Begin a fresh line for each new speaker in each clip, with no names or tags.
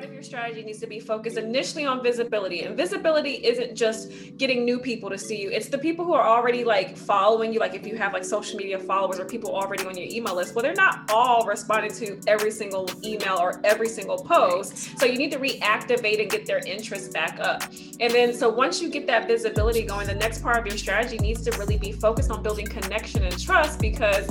part of your strategy needs to be focused initially on visibility. And visibility isn't just getting new people to see you, it's the people who are already like following you. Like if you have like social media followers or people already on your email list, well, they're not all responding to every single email or every single post. So you need to reactivate and get their interest back up. And then, so once you get that visibility going, the next part of your strategy needs to really be focused on building connection and trust because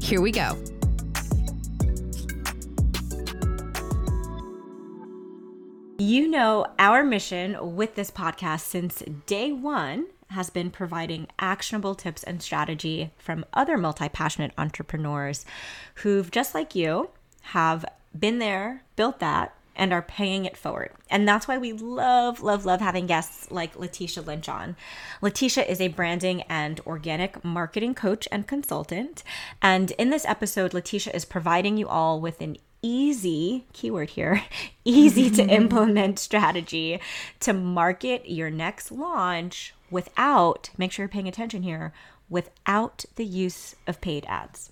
Here we go.
You know, our mission with this podcast since day one has been providing actionable tips and strategy from other multi passionate entrepreneurs who've, just like you, have been there, built that, and are paying it forward. And that's why we love, love, love having guests like Latesha Lynch on. Latesha is a branding and organic marketing coach and consultant. And in this episode, Latesha is providing you all with an easy keyword here easy to implement strategy to market your next launch without make sure you're paying attention here without the use of paid ads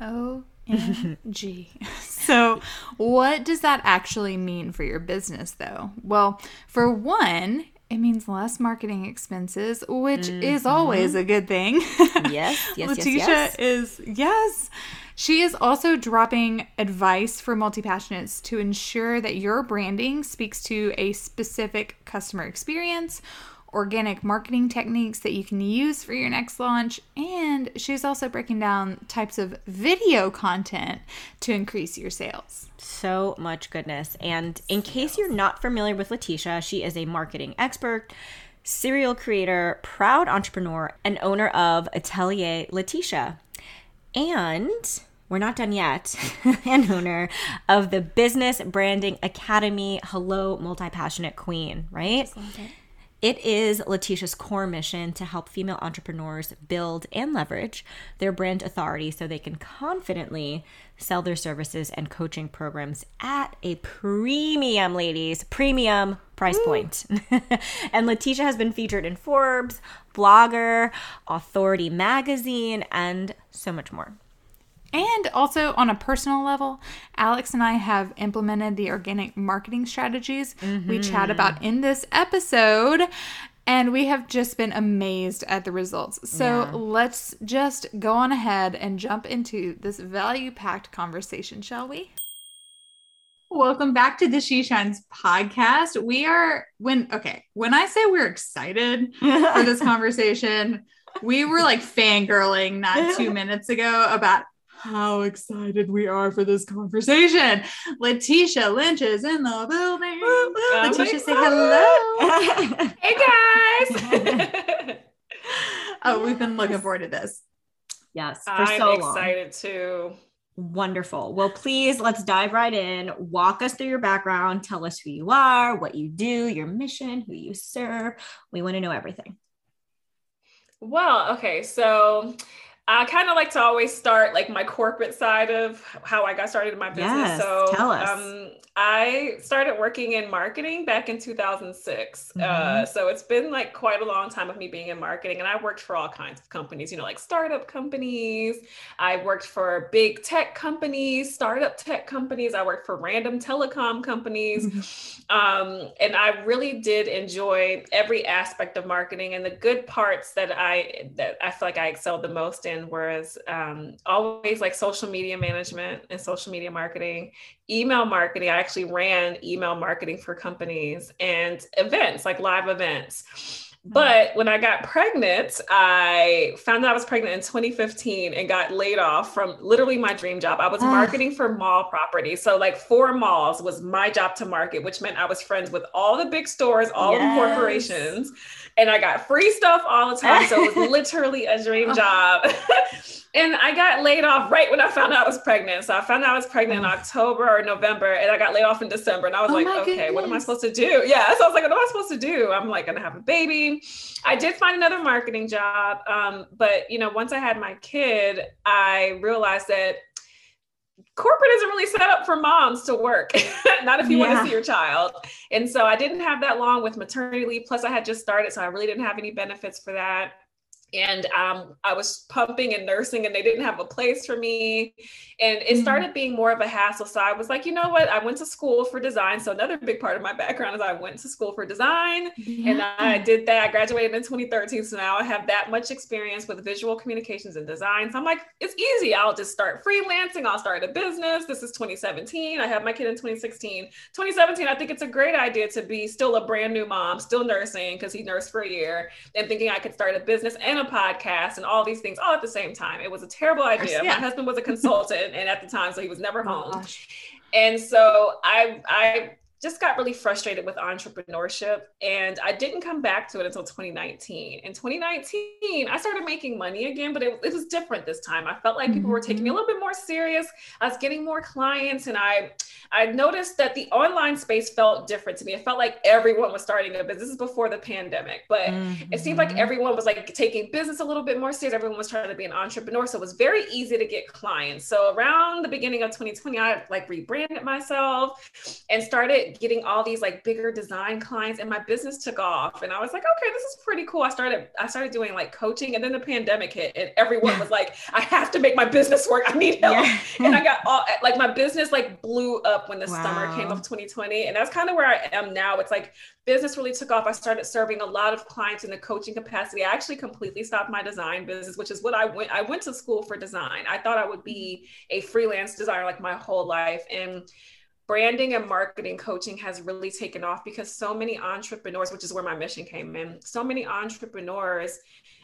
oh G. So, what does that actually mean for your business, though? Well, for one, it means less marketing expenses, which mm-hmm. is always a good thing.
Yes, yes,
Latesha
yes,
yes. is, yes. She is also dropping advice for multi passionates to ensure that your branding speaks to a specific customer experience organic marketing techniques that you can use for your next launch. And she's also breaking down types of video content to increase your sales.
So much goodness. And in case you're not familiar with Latesha, she is a marketing expert. Serial creator, proud entrepreneur, and owner of Atelier Latesha. And we're not done yet, and owner of the Business Branding Academy. Hello, multi passionate queen, right? It is Latesha's core mission to help female entrepreneurs build and leverage their brand authority so they can confidently sell their services and coaching programs at a premium, ladies, premium price point. and Latesha has been featured in Forbes, Blogger, Authority Magazine, and so much more.
And also on a personal level, Alex and I have implemented the organic marketing strategies mm-hmm. we chat about in this episode. And we have just been amazed at the results. So yeah. let's just go on ahead and jump into this value packed conversation, shall we? Welcome back to the She Shines podcast. We are, when, okay, when I say we're excited for this conversation, we were like fangirling not two minutes ago about how excited we are for this conversation. Latesha Lynch is in the building. Oh Latesha, say hello. hey guys. oh, we've been looking forward to this.
Yes,
for I'm so excited too.
Wonderful. Well, please let's dive right in. Walk us through your background. Tell us who you are, what you do, your mission, who you serve. We want to know everything.
Well, okay. So I kind of like to always start like my corporate side of how I got started in my business.
Yes,
so
tell us.
Um, I started working in marketing back in 2006. Uh, mm-hmm. Uh, so it's been like quite a long time of me being in marketing. And I worked for all kinds of companies, you know, like startup companies. I worked for big tech companies, startup tech companies. I worked for random telecom companies. Mm-hmm. um, and I really did enjoy every aspect of marketing. And the good parts that I that I feel like I excelled the most in was um, always like social media management and social media marketing, email marketing. I actually ran email marketing for companies and events, like live events. Mm-hmm. But when I got pregnant, I found out I was pregnant in 2015 and got laid off from literally my dream job. I was ah. marketing for mall property. So, like, four malls was my job to market, which meant I was friends with all the big stores, all yes. the corporations, and I got free stuff all the time. So, it was literally a dream job. and I got laid off right when I found out I was pregnant. So, I found out I was pregnant in October or November, and I got laid off in December. And I was oh like, okay, goodness. what am I supposed to do? Yeah. So, I was like, what am I supposed to do? I'm like, gonna have a baby. I did find another marketing job. Um, but, you know, once I had my kid, I realized that corporate isn't really set up for moms to work, not if you yeah. want to see your child. And so I didn't have that long with maternity leave. Plus, I had just started, so I really didn't have any benefits for that and um, I was pumping and nursing, and they didn't have a place for me. And it mm-hmm. started being more of a hassle. So I was like, you know what? I went to school for design. So another big part of my background is I went to school for design, yeah. and I did that. I graduated in 2013, so now I have that much experience with visual communications and design. So I'm like, it's easy. I'll just start freelancing. I'll start a business. This is 2017. I have my kid in 2016. 2017, I think it's a great idea to be still a brand new mom, still nursing because he nursed for a year, and thinking I could start a business and a podcast and all these things all at the same time. It was a terrible idea. Yeah. My husband was a consultant and at the time, so he was never oh home. and so I I just got really frustrated with entrepreneurship and I didn't come back to it until 2019. In 2019, I started making money again, but it, it was different this time. I felt like people were taking me a mm-hmm. little bit more serious. I was getting more clients and I I noticed that the online space felt different to me. It felt like everyone was starting a business. This is before the pandemic, but mm-hmm. it seemed like mm-hmm. everyone was like taking business a little bit more serious. Everyone was trying to be an entrepreneur. So it was very easy to get clients. So around the beginning of 2020, I like rebranded myself and started getting all these like bigger design clients and my business took off. And I was like, okay, this is pretty cool. I started, I started doing like coaching and then the pandemic hit and everyone was like, I have to make my business work. I need help. Yeah. and I got all like my business like blew up up when the wow. summer came of 2020. And that's kind of where I am now. It's like business really took off. I started serving a lot of clients in the coaching capacity. I actually completely stopped my design business, which is what I went. I went to school for design. I thought I would be mm-hmm. a freelance designer like my whole life. And branding and marketing coaching has really taken off because so many entrepreneurs, which is where my mission came in, so many entrepreneurs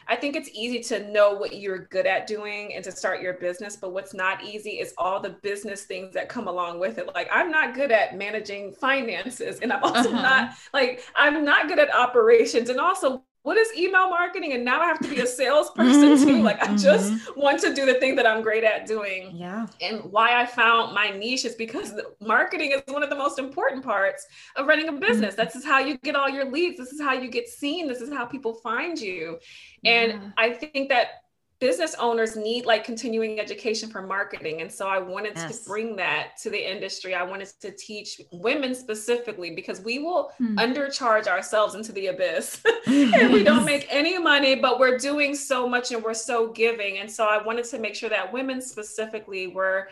I think it's easy to know what you're good at doing and to start your business, but what's not easy is all the business things that come along with it. Like I'm not good at managing finances and I'm also uh-huh. not like I'm not good at operations and also what is email marketing? And now I have to be a salesperson too. Like I just mm-hmm. want to do the thing that I'm great at doing.
Yeah.
And why I found my niche is because marketing is one of the most important parts of running a business. Mm-hmm. This is how you get all your leads. This is how you get seen. This is how people find you. And yeah. I think that business owners need like continuing education for marketing and so i wanted yes. to bring that to the industry i wanted to teach women specifically because we will mm. undercharge ourselves into the abyss and we don't make any money but we're doing so much and we're so giving and so i wanted to make sure that women specifically were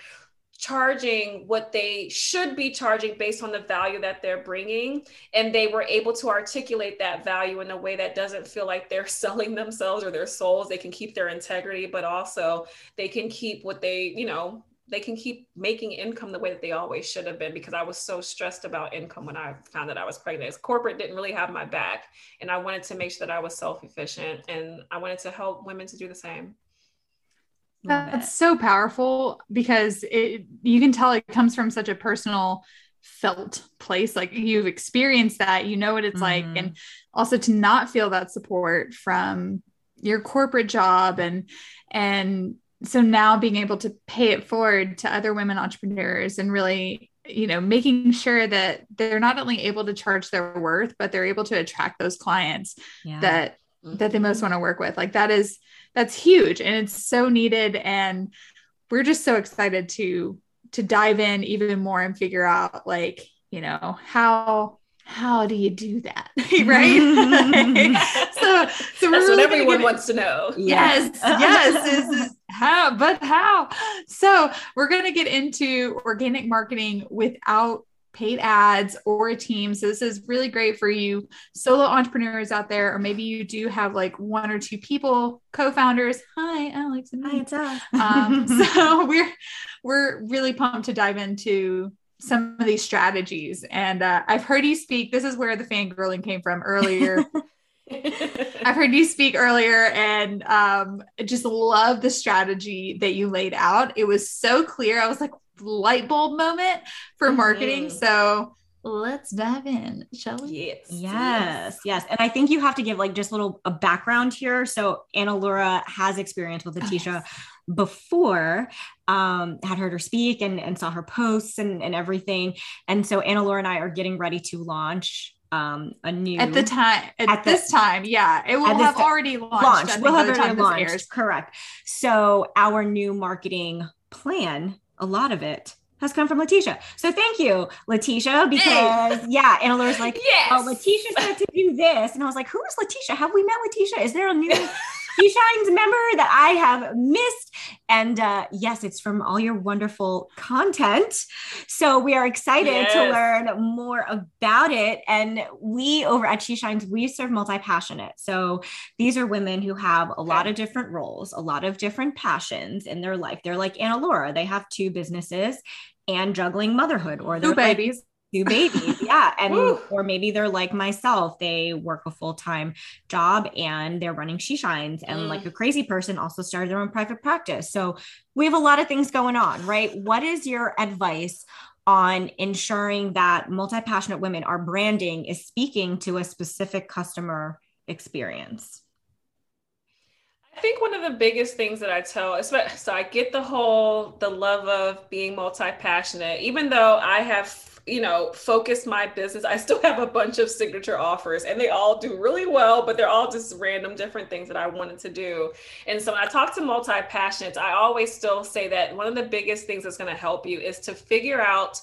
charging what they should be charging based on the value that they're bringing and they were able to articulate that value in a way that doesn't feel like they're selling themselves or their souls they can keep their integrity but also they can keep what they you know they can keep making income the way that they always should have been because I was so stressed about income when I found that I was pregnant. Corporate didn't really have my back. And I wanted to make sure that I was self efficient and I wanted to help women to do the same.
That's so powerful because it you can tell it comes from such a personal felt place like you've experienced that you know what it's mm-hmm. like and also to not feel that support from your corporate job and and so now being able to pay it forward to other women entrepreneurs and really you know making sure that they're not only able to charge their worth but they're able to attract those clients yeah. that that they most mm-hmm. want to work with like that is that's huge and it's so needed and we're just so excited to to dive in even more and figure out like you know how how do you do that right?
So so that's really what everyone wants to know.
Yes yes is, is how but how? So we're going to get into organic marketing without paid ads or a team. So this is really great for you solo entrepreneurs out there, or maybe you do have like one or two people, co-founders. Hi, Alex and
Hi, it's Alex.
um, so we're we're really pumped to dive into some of these strategies. And uh, I've heard you speak. This is where the fangirling came from earlier. I've heard you speak earlier and um, just love the strategy that you laid out. It was so clear. I was like, light bulb moment for marketing. Mm-hmm. So let's dive in, shall we?
Yes. Yes. Yes. And I think you have to give like just a little a background here. So Anna Laura has experience with Latesha before, um, had heard her speak and, and saw her posts and, and everything. And so Anna Laura and I are getting ready to launch um a new
at the time at, at this the, time yeah it will have already launched, launched.
we'll have already launched correct so our new marketing plan a lot of it has come from Latesha. So thank you, Latesha, because hey. yeah, Anna Laura's like, yes. oh, Latesha said to do this. And I was like, who is Latesha? Have we met Latesha? Is there a new She Shines member that I have missed? And uh, yes, it's from all your wonderful content. So we are excited yes. to learn more about it. And we over at She Shines, we serve multi-passionate. So these are women who have a lot of different roles, a lot of different passions in their life. They're like Anna Laura. They have two businesses and juggling motherhood or
their babies.
Like, two babies. Yeah. And or maybe they're like myself. They work a full-time job and they're running She Shines. And mm. like a crazy person also started their own private practice. So we have a lot of things going on, right? What is your advice on ensuring that multi-passionate women, our branding is speaking to a specific customer experience?
I think one of the biggest things that I tell, is so I get the whole the love of being multi-passionate, even though I have you know, focus my business. I still have a bunch of signature offers and they all do really well, but they're all just random different things that I wanted to do. And so when I talk to multi passionates, I always still say that one of the biggest things that's going to help you is to figure out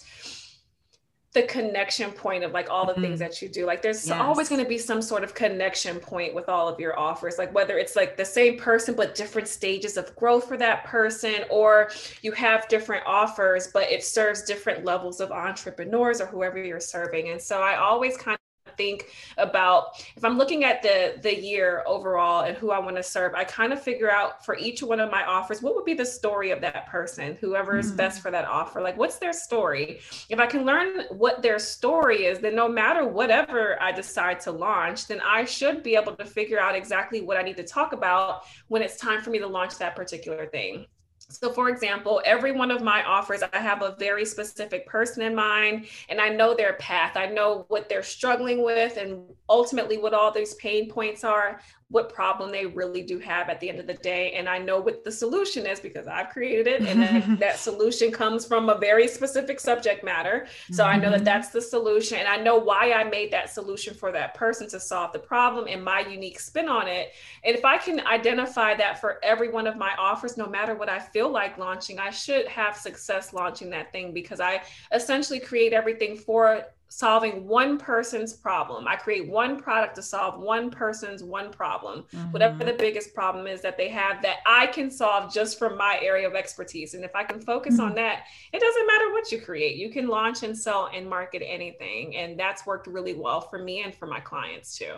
the connection point of like all the mm-hmm. things that you do. Like there's yes. always going to be some sort of connection point with all of your offers. Like whether it's like the same person but different stages of growth for that person or you have different offers but it serves different levels of entrepreneurs or whoever you're serving. And so I always kind think about if I'm looking at the the year overall and who I want to serve, I kind of figure out for each one of my offers what would be the story of that person, whoever is mm-hmm. best for that offer. Like what's their story? If I can learn what their story is, then no matter whatever I decide to launch, then I should be able to figure out exactly what I need to talk about when it's time for me to launch that particular thing. So, for example, every one of my offers, I have a very specific person in mind, and I know their path. I know what they're struggling with, and ultimately what all these pain points are what problem they really do have at the end of the day. And I know what the solution is because I've created it. And then that solution comes from a very specific subject matter. So mm-hmm. I know that mm-hmm. that's the solution. And I know why I made that solution for that person to solve the problem and my unique spin on it. And if I can identify that for every one of my offers, no matter what I feel like launching, I should have success launching that thing because I essentially create everything for solving one person's problem. I create one product to solve one person's one problem, mm-hmm. whatever the biggest problem is that they have that I can solve just from my area of expertise. And if I can focus mm-hmm. on that, it doesn't matter what you create. You can launch and sell and market anything. And that's worked really well for me and for my clients too.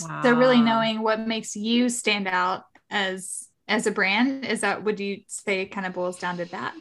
Wow. So really knowing what makes you stand out as as a brand is that would you say kind of boils down to that?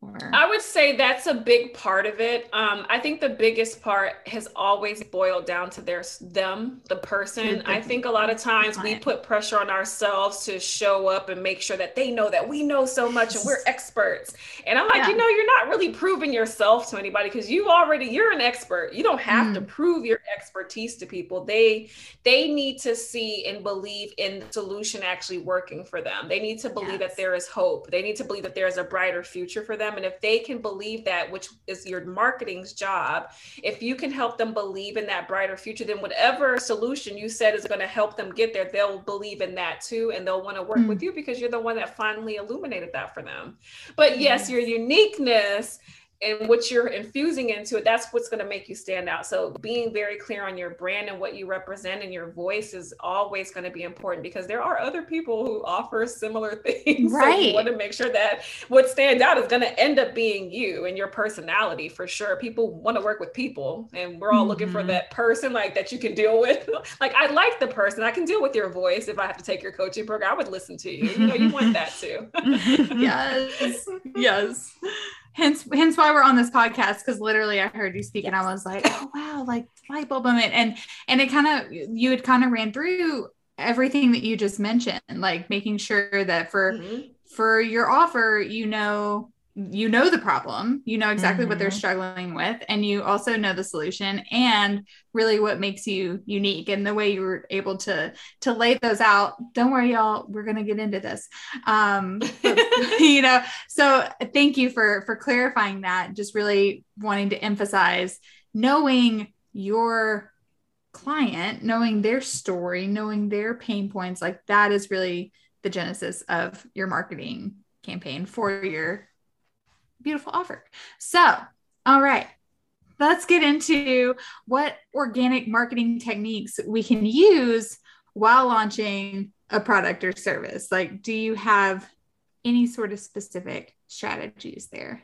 Or? I would say that's a big part of it. Um, I think the biggest part has always boiled down to their them, the person. I think a lot of times we put pressure on ourselves to show up and make sure that they know that we know so much and we're experts. And I'm like, yeah. you know, you're not really proving yourself to anybody because you already you're an expert. You don't have mm. to prove your expertise to people. They they need to see and believe in the solution actually working for them. They need to believe yes. that there is hope. They need to believe that there is a brighter future for them them and if they can believe that which is your marketing's job if you can help them believe in that brighter future then whatever solution you said is going to help them get there they'll believe in that too and they'll want to work mm. with you because you're the one that finally illuminated that for them but yes your uniqueness and what you're infusing into it that's what's going to make you stand out. So being very clear on your brand and what you represent and your voice is always going to be important because there are other people who offer similar things. Right so you want to make sure that what stands out is going to end up being you and your personality for sure. People want to work with people and we're all mm-hmm. looking for mm-hmm. that person like that you can deal with. Like i like the person. I can deal with your voice if i have to take your coaching program. I would listen to you. You know you want that too.
Yes. Yes hence hence why we're on this podcast because literally I heard you speak yes. and I was like, oh wow, like light bulb moment. And and it kind of you had kind of ran through everything that you just mentioned, like making sure that for mm-hmm. for your offer, you know you know the problem, you know exactly mm-hmm. what they're mm-hmm. struggling with, and you also know the solution and really what makes you unique and the way you were able to to lay those out. Don't worry, y'all, we're gonna get into this. Um, you know, so thank you for for clarifying that. Just really wanting to emphasize knowing your client, knowing their story, knowing their pain points, like that is really the genesis of your marketing campaign for your beautiful offer. So, all right, let's get into what organic marketing techniques we can use while launching a product or service. Like, do you have any sort of specific strategies there?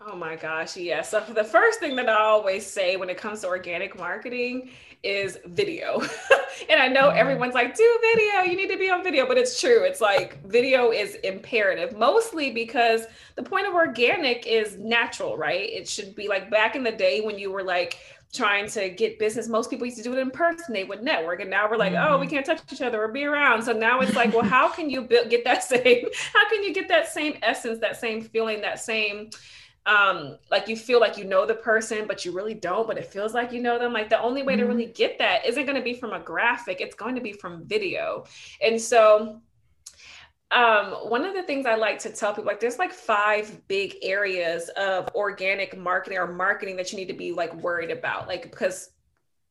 Oh my gosh, yes. So the first thing that I always say when it comes to organic marketing is video. and I know mm-hmm. everyone's like, do video, you need to be on video, but it's true. It's like video is imperative, mostly because the point of organic is natural, right? It should be like back in the day when you were like trying to get business. Most people used to do it in person. They would network. And now we're like, mm-hmm. oh, we mm-hmm. can't touch each other or be around. So now it's like, well, how can you build, get that same, how can you get that same essence, that same feeling, that same um like you feel like you know the person but you really don't but it feels like you know them like the only way mm-hmm. to really get that isn't going to be from a graphic it's going to be from video and so um one of the things i like to tell people like there's like five big areas of organic marketing or marketing that you need to be like worried about like because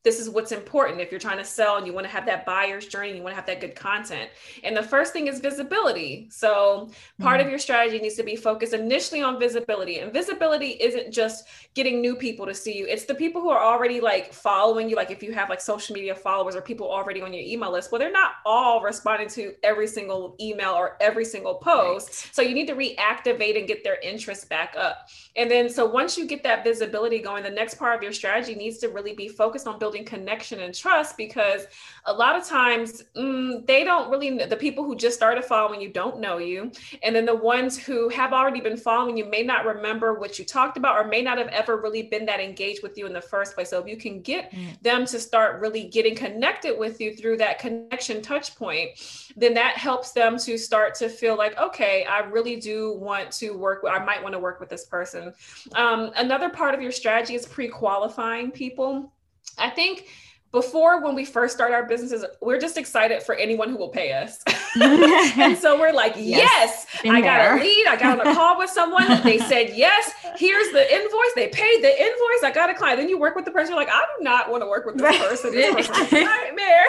this is what's important. If you're trying to sell and you want to have that buyer's journey you want to have that good content. And the first thing is visibility. So part mm-hmm. of your strategy needs to be focused initially on visibility. And visibility isn't just getting new people to see you. It's the people who are already like following you. Like if you have like social media followers or people already on your email list well they're not all responding to every single email or every single post. Right. so you need to reactivate and get their interest back up. And then so once you get that visibility going the next part of your strategy needs to really be focused on building building connection and trust because a lot of times mm, they don't really the people who just started following you don't know you. And then the ones who have already been following you may not remember what you talked about or may not have ever really been that engaged with you in the first place. So if you can get mm. them to start really getting connected with you through that connection touch point then that helps them to start to feel like okay i really do want to work with i might want to work with this person. Um, another part of your strategy is pre-qualifying people I think before when we first start our businesses, we're just excited for anyone who will pay us. and so we're like, yes, yes I got there. a lead. I got on a call with someone. They said, yes, here's the invoice. They paid the invoice. I got a client. Then you work with the person. You're like, I do not want to work with this person. This person nightmare.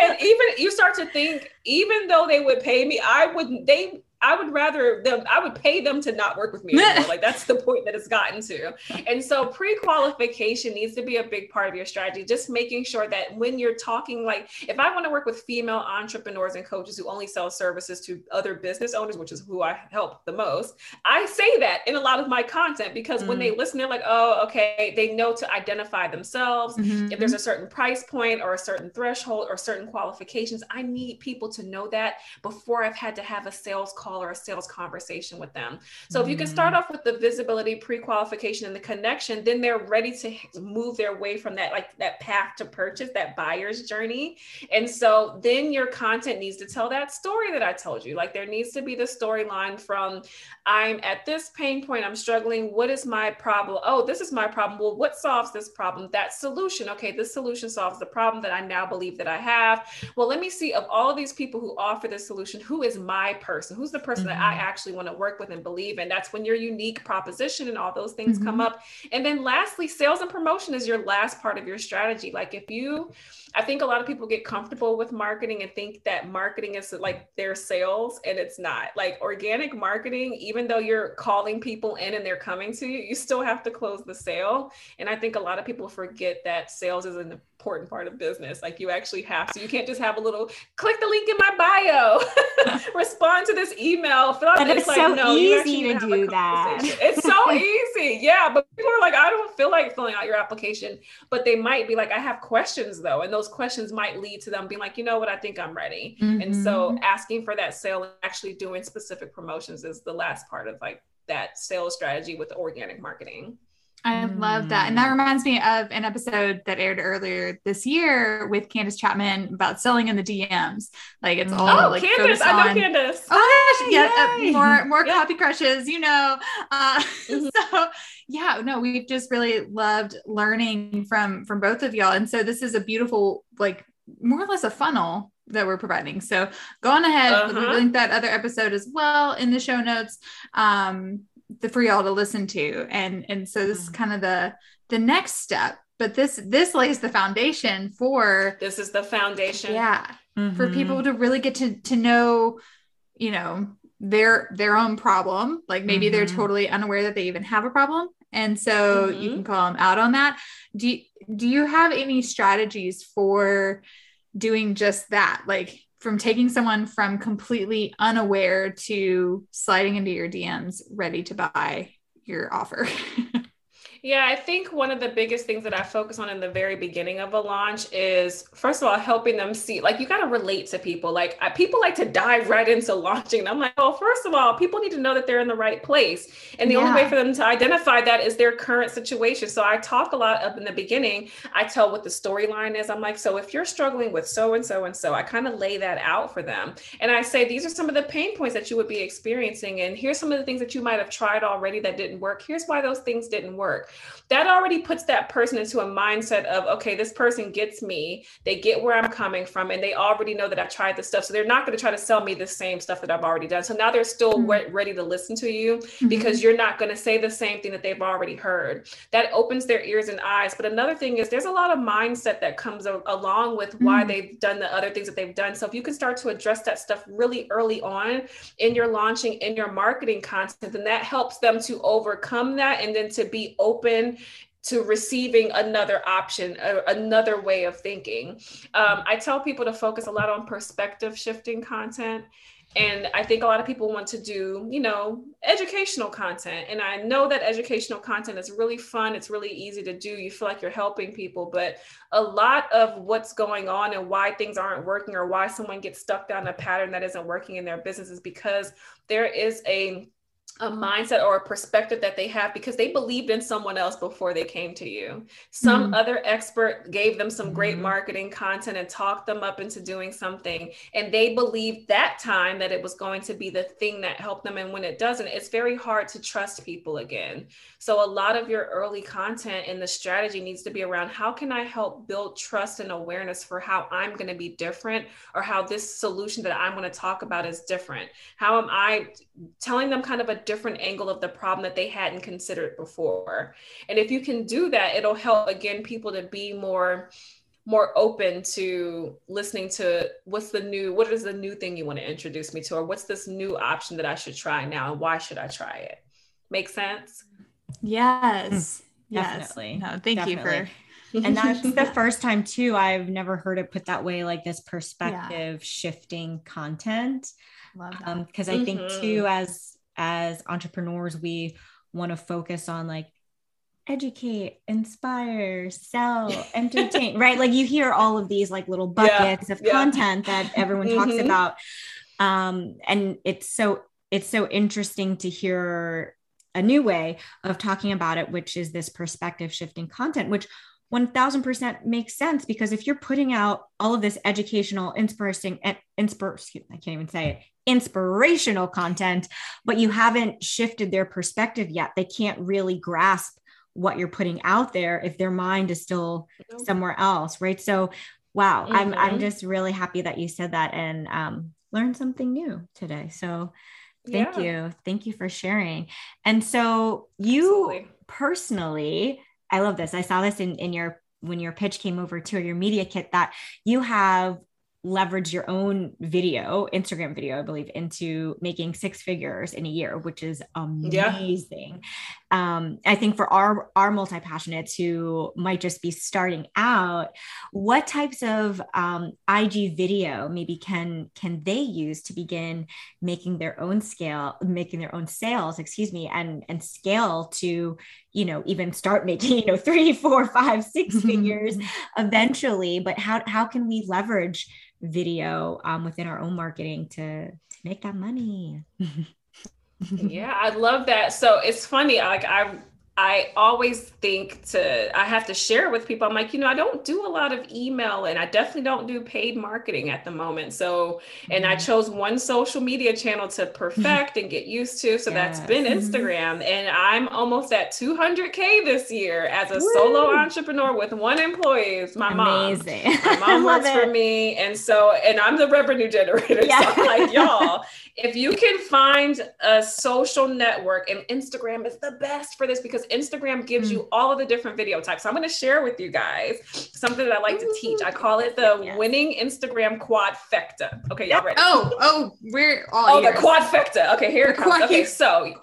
and even you start to think, even though they would pay me, I wouldn't, they I would rather them, I would pay them to not work with me anymore. like that's the point that it's gotten to. And so pre-qualification needs to be a big part of your strategy. Just making sure that when you're talking, like if I want to work with female entrepreneurs and coaches who only sell services to other business owners, which is who I help the most, I say that in a lot of my content because mm when they listen, they're like, oh, okay, they know to identify themselves. Mm-hmm. If there's a certain price point or a certain threshold or certain qualifications, I need people to know that before I've had to have a sales call call or a sales conversation with them. So mm if you can start mm. off with the visibility, pre-qualification, and the connection, then they're ready to move their way from that like that path to purchase, that buyer's journey. And so then your content needs to tell that story that I told you. Like there needs to be the storyline from I'm at this pain point, I'm struggling. What is my problem? Oh, this is my problem. Well, what solves this problem? That solution. Okay, this solution solves the problem that I now believe that I have. Well, let me see of all of these people who offer this solution, who is my person? Who's the the person mm-hmm. that I mm-hmm. actually want to work with and believe in. That's when your unique proposition and all those things mm-hmm. come up. And then lastly, sales and promotion is your last part of your strategy. Like if you, I think a lot of people get comfortable with marketing and think that marketing is like their sales and it's not. Like organic marketing, even though you're calling people in and they're coming to you, you still have to close the sale. And I think a lot of people forget that sales is an important part of business. Like you actually have to. You can't just have a little click the link in my bio, respond to this email.
Fill out. It's, it's like, so no, easy to do that.
it's so easy. Yeah, but people are like, I don't feel like filling out your application, but they might be like, I have questions though, and those questions might lead to them being like, you know what, I think I'm ready. Mm-hmm. And so mm-hmm. asking for that sale and actually doing specific promotions is the last part of like that sales strategy with organic marketing.
I love that. And that reminds me of an episode that aired earlier this year with Candace Chatman about selling in the DMs. Like it's all
oh,
like
Candace, I know
on,
Candace.
Oh gosh, yeah, uh, more more
Yeah.
copy crushes, you know. Uh,
Mhm.
So yeah, no, we've just really loved learning from from both of y'all, and so this is a beautiful, like more or less a funnel that we're providing. So go on ahead,
Uh-huh.
link that other episode as well in the show notes. Um, the, for y'all to listen to, and and so this is kind of the the next step. But this this lays the foundation for
This is the foundation.
yeah for
Mhm.
people to really get to to know you know their their own problem like maybe they're
Mhm.
totally unaware that they even have a problem and so you
Mhm.
can call them out on that do you, do you have any strategies for doing just that like from taking someone from completely unaware to sliding into your DMs ready to buy your offer
Yeah, I think one of the biggest things that I focus on in the very beginning of a launch is, first of all, helping them see, like, you got to relate to people. Like, I, people like to dive right into launching. And I'm like, well, first of all, people need to know that they're in the right place. And the only way for them to identify that is their current situation. So I talk a lot up in the beginning. I tell what the storyline is. I'm like, so if you're struggling with so and so and so, I kind of lay that out for them. And I say, these are some of the pain points that you would be experiencing. And here's some of the things that you might have tried already that didn't work. Here's why those things didn't work that already puts that person into a mindset of okay this person gets me they get where i'm coming from and they already know that I've tried the stuff so they're not going to try to sell me the same stuff that i've already done. So now they're still
Mhm.
ready to listen to you because you're not going to say the same thing that they've already heard. That opens their ears and eyes. But another thing is there's a lot of mindset that comes a- along with why
Mhm.
they've done the other things that they've done. So if you can start to address that stuff really early on in your launching in your marketing content then that helps them to overcome that and then to be open to receiving another option a- another way of thinking. Um, i tell people to focus a lot on perspective shifting content and i think a lot of people want to do you know educational content. And i know that educational content is really fun it's really easy to do you feel like you're helping people but a lot of what's going on and why things aren't working or why someone gets stuck down a pattern that isn't working in their business is because there is a a mindset or a perspective that they have because they believed in someone else before they came to you. Some
Mhm.
other expert gave them some great
Mhm.
marketing content and talked them up into doing something. And they believed that time that it was going to be the thing that helped them. And when it doesn't, it's very hard to trust people again. So a lot of your early content and the strategy needs to be around how can I help build trust and awareness for how I'm going to be different or how this solution that I'm going to talk about is different. How am I telling them kind of a different angle of the problem that they hadn't considered before? And if you can do that, it'll help again people to be more more open to listening to what's the new what is the new thing you want to introduce me to or what's this new option that I should try now and why should I try it? Make sense?
yes yes
definitely.
no thank you for
and that's the first time too i've never heard it put that way like this perspective shifting content
love that.
um because i think
Mhm.
too as as entrepreneurs we want to focus on like educate inspire sell entertain right like you hear all of these like little
Yeah,
buckets of
yeah.
content that everyone talks
Mhm.
about um and it's so it's so interesting to hear a new way of talking about it which is this perspective shifting content which 1000% makes sense because if you're putting out all of this educational inspiring and inspir excuse, I can't even say it inspirational content but you haven't shifted their perspective yet. They can't really grasp what you're putting out there if their mind is still somewhere else right? So wow i'm i'm
Mhm.
just really happy that you said that and um learned something new today. So thank
Yeah.
you. Thank you for sharing. And so you
Absolutely.
personally i love this. I saw this in in your when your pitch came over to your media kit that you have leveraged your own video instagram video i believe into making six figures in a year which is
Yeah.
amazing um, i think for our our multi-passionates who might just be starting out what types of um, ig video maybe can can they use to begin making their own scale making their own sales excuse me and and scale to you know even start making you know three four five six figures eventually but how how can we leverage video um, within our own marketing to to make that money
yeah, I love that. So it's funny. Like I I always think to I have to share with people. I'm like, you know, I don't do a lot of email and I definitely don't do paid marketing at the moment. So, and I mm-hmm. chose one social media channel to perfect and get used to. So yes. that's been mm-hmm. Instagram. And I'm almost at 200K this year as a Woo! solo entrepreneur with one employee. It's my Amazing. mom. My mom works for me. And so, and I'm the revenue generator. Yeah. So I'm like, y'all, if you can find a social network and Instagram is the best for this because Instagram gives mm. you all of the different video types. So I'm going to share with you guys something that I like to teach. I call it the yes. winning Instagram quadfecta. Okay, y'all ready?
Oh, oh, we're all
Oh, ears. the quadfecta. Okay, here it comes. Okay, so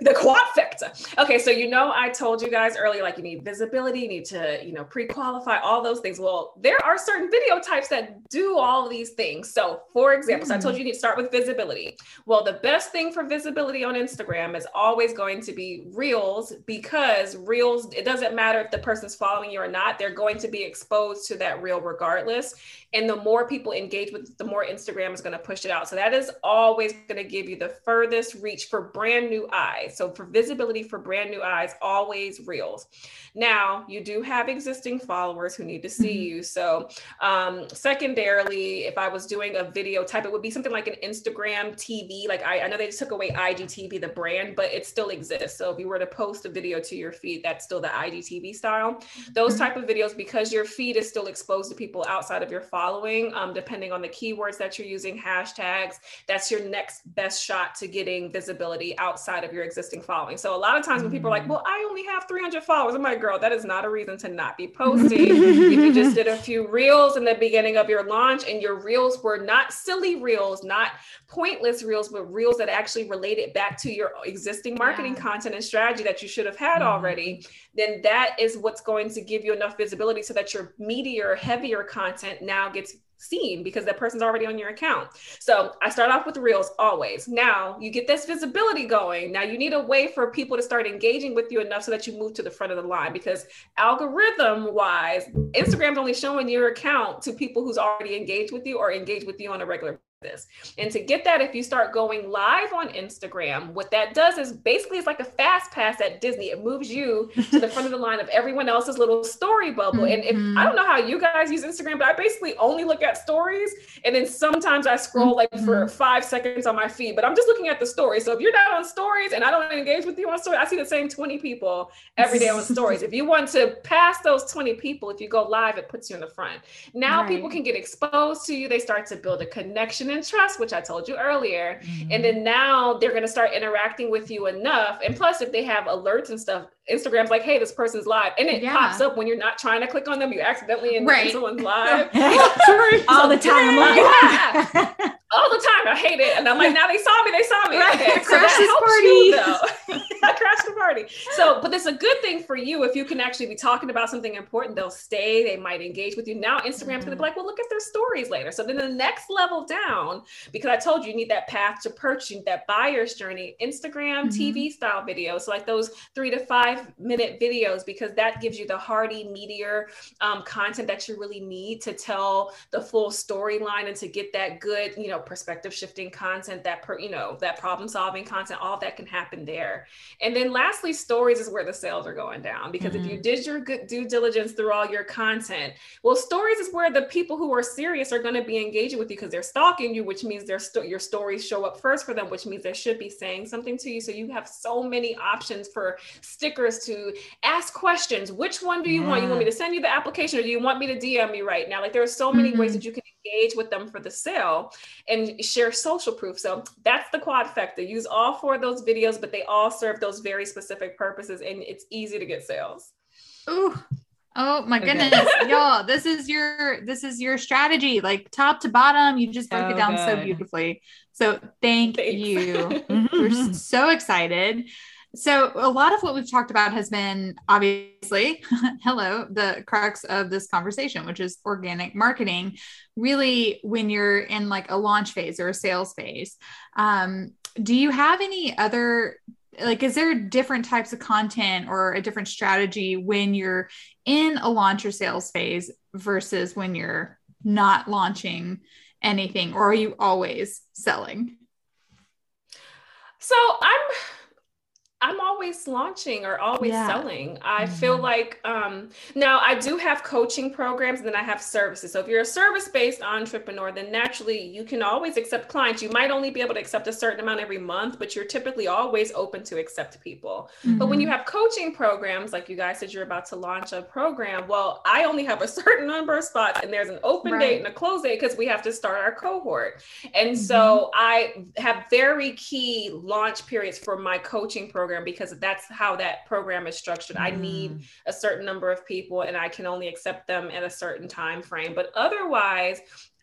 the quadfecta. Okay, so you know I told you guys earlier like you need visibility, you need to, you know, pre-qualify all those things. Well, there are certain video types that do all of these things. So, for example, mm. so I told mm. you you need to start with visibility. Well, the best thing for visibility on Instagram is always going to be Reels because reels, it doesn't matter if the person's following you or not, they're going to be exposed to that reel regardless. And the more people engage with it, the more Instagram is going to push it out. So that is always going to give you the furthest reach for brand new eyes. So for visibility for brand new eyes, always reels. Now you do have existing followers who need to see mm-hmm. you. So um, secondarily, if I was doing a video type, it would be something like an Instagram TV. Like I, I know they took away IGTV, the brand, but it still exists. So if you were to post a video to your feed, that's still the IGTV style. Those mm-hmm. type of videos, because your feed is still exposed to people outside of your following, um, depending on the keywords that you're using, hashtags, that's your next best shot to getting visibility outside of your existing following. So a lot of times when people are like, mm. well, I only have 300 followers, I'm like, girl, that is not a reason to not be posting. if you just did a few reels in the beginning of your launch and your reels were not silly reels, not pointless reels, but reels that actually related back to your existing marketing yeah. content and strategy that you should have had mm-hmm. already, then that is what's going to give you enough visibility so that your meatier, heavier content now gets seen because that person's already on your account. So I start off with reels always. Now you get this visibility going. Now you need a way for people to start engaging with you enough so that you move to the front of the line because algorithm wise, Instagram's only showing your account to people who's already engaged with you or engaged with you on a regular this. And to get that, if you start going live on Instagram, what that does is basically it's like a fast pass at Disney. It moves you to the front of the line of everyone else's little story bubble. Mm-hmm. And if. I don't know how you guys use Instagram, but I basically only look at stories. And then sometimes I scroll like mm-hmm. for five seconds on my feed, but I'm just looking at the story. So if you're not on stories and I don't engage with you on stories, I see the same 20 people every day on stories. If you want to pass those 20 people, if you go live, it puts you in the front. Now right. people can get exposed to you. They start to build a connection and trust, which I told you earlier. Mm-hmm. And then now they're going to start interacting with you enough. And plus, if they have alerts and stuff, Instagram's like, hey, this person's live. And it yeah. pops up when you're not trying to click on them. You accidentally end right. someone's live.
All the time.
yeah. All the time. I hate it. And I'm like, now they saw me, they saw me. Right. Okay. So party. You, though. I crashed the party. So, but it's a good thing for you if you can actually be talking about something important, they'll stay, they might engage with you. Now Instagram's mm-hmm. gonna be like, well, look at their stories later. So then the next level down, because I told you you need that path to purchase, that buyer's journey, Instagram mm-hmm. TV style videos. So like those three to five minute videos because that gives you the hearty, meatier um, content that you really need to tell the full storyline and to get that good, you know, perspective shifting content, that, per, you know, that problem solving content, all that can happen there. And then lastly, stories is where the sales are going down because mm-hmm. if you mm-hmm. did your good due diligence through all your content, well, stories is where the people who are serious are going to be engaging with you because they're stalking you, which means their sto- your stories show up first for them, which means they should be saying something to you. So you have so many options for stickers to ask questions. Which one do you yeah. want? You want me to send you the application or do you want me to DM me right now? Like there are so many mm-hmm. ways that you can engage with them for the sale and share social proof. So that's the quadfecta. Use all four of those videos, but they all serve those very specific purposes and it's easy to get sales.
Ooh, Oh my goodness, y'all! This is your this is your strategy, like top to bottom. You just broke so it down good. so beautifully. So thank Thanks. you. We're so excited. So, a lot of what we've talked about has been obviously, hello, the crux of this conversation, which is organic marketing. Really, when you're in like a launch phase or a sales phase, um, do you have any other like is there different types of content or a different strategy when you're in a launch or sales phase versus when you're not launching anything or are you always selling
So I'm I'm always launching or always yeah. selling. I mm-hmm. feel like um, now I do have coaching programs and then I have services. So if you're a service based entrepreneur, then naturally you can always accept clients. You might only be able to accept a certain amount every month, but you're typically always open to accept people. Mm-hmm. But when you mm-hmm. have coaching programs, like you guys said, you're about to launch a program. Well, I only have a certain number of spots and there's an open right. date and a close date because we have to start our cohort. And mm-hmm. so I have very key launch periods for my coaching program program because that's how that program is structured. Mm. I need mm. a certain number of people and I can only accept them at a certain time frame. But otherwise,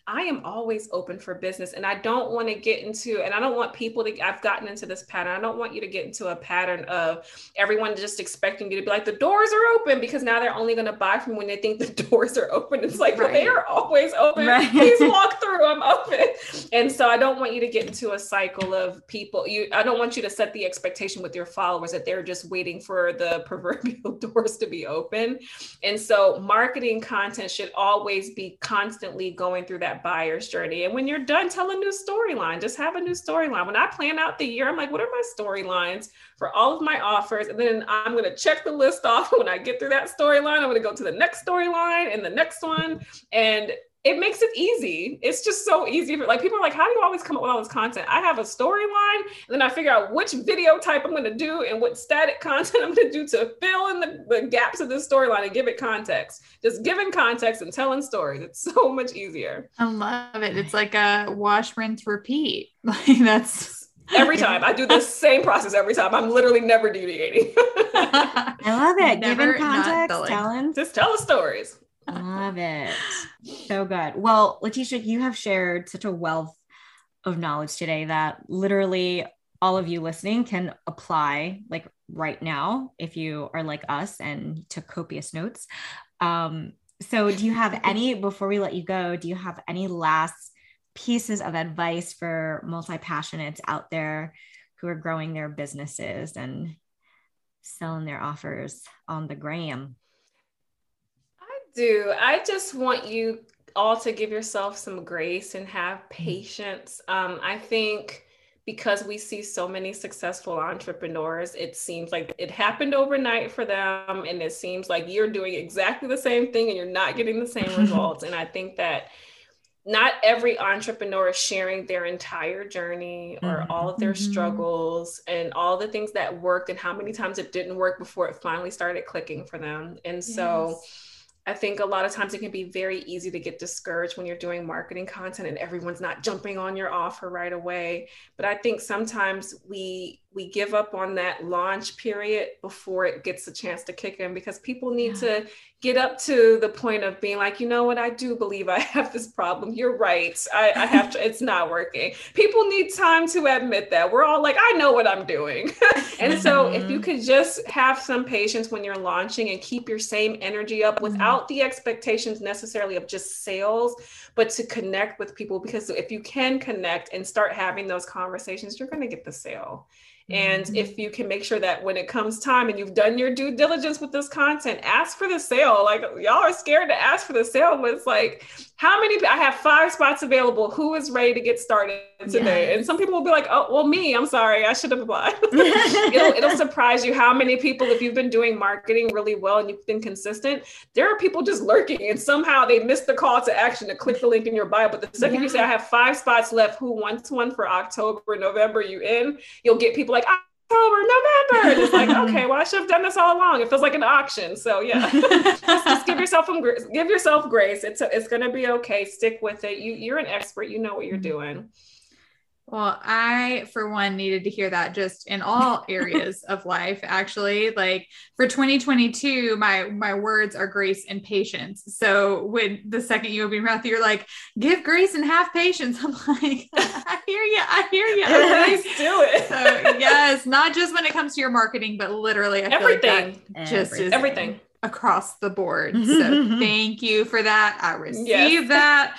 I am always open for business and I don't want to get into, and I don't want people to, I've gotten into this pattern. I don't want you to get into a pattern of everyone just expecting you to be like, the doors are open because now they're only going to buy from when they think the doors are open. It's like, right. well, they are always open. Right. Please walk through, I'm open. And so I don't want you to get into a cycle of people. You, I don't want you to set the expectation with your followers that they're just waiting for the proverbial doors to be open. And so marketing content should always be constantly going through that buyer's journey. And when you're done, tell a new storyline. Just have a new storyline. When I plan out the year, I'm like, what are my storylines for all of my offers? And then I'm going to check the list off. When I get through that storyline, I'm going to go to the next storyline and the next one. And it makes it easy. It's just so easy. For, like people are like, how do you always come up with all this content? I have a storyline, and then I figure out which video type I'm going to do and what static content I'm going to do to fill in the, the gaps of this storyline and give it context. Just giving context and telling stories. It's so much easier.
I love it. It's like a wash, rinse, repeat. Like that's
every time. I do the same process every time. I'm literally never deviating.
I love it. Never Giving context, telling.
Just tell the stories.
Love it. So good. Well, Latesha, you have shared such a wealth of knowledge today that literally all of you listening can apply like right now if you are like us and took copious notes. Um, so, do you have any, before we let you go, do you have any last pieces of advice for multi passionates out there who are growing their businesses and selling their offers on the gram?
Do. I just want you all to give yourself some grace and have mm. patience. Um, I think because we see so many successful entrepreneurs, it seems like it happened overnight for them. And it seems like you're doing exactly the same thing and you're not getting the same results. and I think that not every entrepreneur is sharing their entire journey or mm-hmm. all of their mm-hmm. struggles and all the things that worked and how many times it didn't work before it finally started clicking for them. And yes. so, I think a lot of times it can be very easy to get discouraged when you're doing marketing content and everyone's not jumping on your offer right away. But I think sometimes we we give up on that launch period before it gets a chance to kick in because people need yeah. to get up to the point of being like, you know what, I do believe I have this problem. You're right. I, I have to, it's not working. People need time to admit that. We're all like, I know what I'm doing. and mm-hmm. so if you mm-hmm. could just have some patience when you're launching and keep your same energy up mm-hmm. without the expectations necessarily of just sales, but to connect with people, because if you can connect and start having those conversations, you're going to get the sale. And mm-hmm. if you can make sure that when it comes time and you've done your due diligence with this content, ask for the sale. Like y'all are scared to ask for the sale, but it's like, how many? I have five spots available. Who is ready to get started today? Yes. And some people will be like, oh, well, me. I'm sorry, I should have applied. it'll, it'll surprise you how many people, if you've been doing marketing really well and you've been consistent, there are people just lurking and somehow they missed the call to action to click the link in your bio. But the second yeah. you say, I have five spots left, who wants one for October, November, you in, you'll get people like, October, November. And it's like, okay, well, I should have done this all along. It feels like an auction. So yeah, just, just, give yourself some give yourself grace. It's it's gonna be okay. Stick with it. You you're an expert. You know what you're mm-hmm. doing.
Well, I, for one, needed to hear that just in all areas of life. Actually, like for 2022, my my words are grace and patience. So when the second you open your mouth, you're like, "Give grace and have patience." I'm like, I hear you. I hear you.
Let's do it.
so yes, not just when it comes to your marketing, but literally, I
everything.
Like just
everything. everything
across the board. So thank you for that. I received yes. that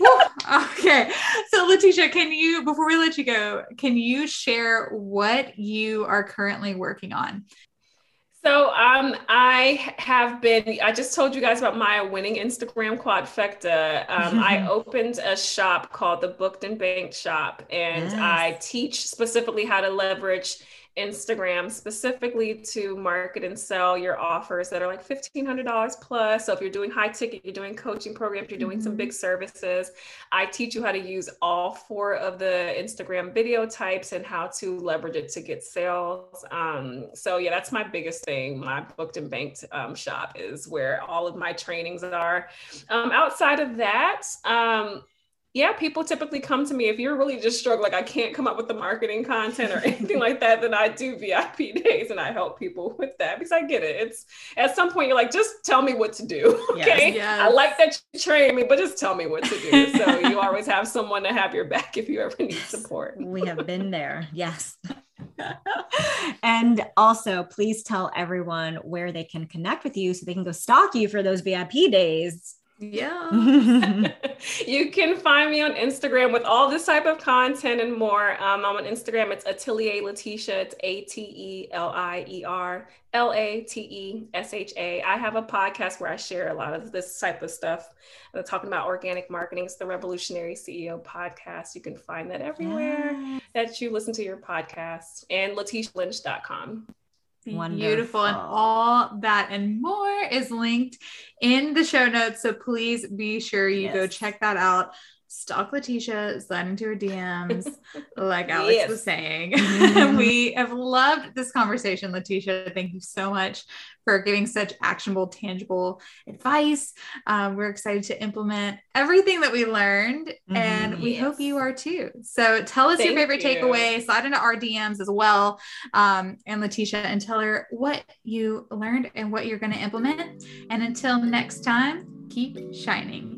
okay. So, Latesha, can you, before we let you go, can you share what you are currently working on?
So um, I have been. I just told you guys about my winning Instagram quadfecta. Um, I opened a shop called the Booked and Banked Shop, and yes. I teach specifically how to leverage Instagram specifically to market and sell your offers that are like $1,500 plus. So if you're doing high ticket, you're doing coaching programs, you're doing mm-hmm. some big services, I teach you how to use all four of the Instagram video types and how to leverage it to get sales. Um, so yeah, that's my biggest thing. My booked and banked um, shop is where all of my trainings are. Um, outside of that, um, yeah, people typically come to me if you're really just struggling, like I can't come up with the marketing content or anything like that, then I do VIP days and I help people with that because I get it. It's at some point you're like, just tell me what to do. Okay. Yes, yes. I like that you train me, but just tell me what to do. So you always have someone to have your back if you ever need support.
we have been there. Yes. and also, please tell everyone where they can connect with you so they can go stalk you for those VIP days.
Yeah. you can find me on Instagram with all this type of content and more. Um, I'm on Instagram. It's Atelier Latesha. It's A T E L I E R L A T E S H A. I have a podcast where I share a lot of this type of stuff. I'm talking about organic marketing. It's the Revolutionary CEO podcast. You can find that everywhere yes. that you listen to your podcast and lateshalynch.com.
Wonderful. Beautiful. And all that and more is linked in the show notes. So please be sure you yes. go check that out. Stalk Latesha, slide into her DMs, like Alex yes. was saying. Mm-hmm. we have loved this conversation, Latesha. Thank you so much for giving such actionable, tangible advice. Um, we're excited to implement everything that we learned, mm-hmm. and we yes. hope you are too. So tell us Thank your favorite you. takeaway, slide into our DMs as well, um, and Latesha, and tell her what you learned and what you're going to implement. And until next time, keep shining.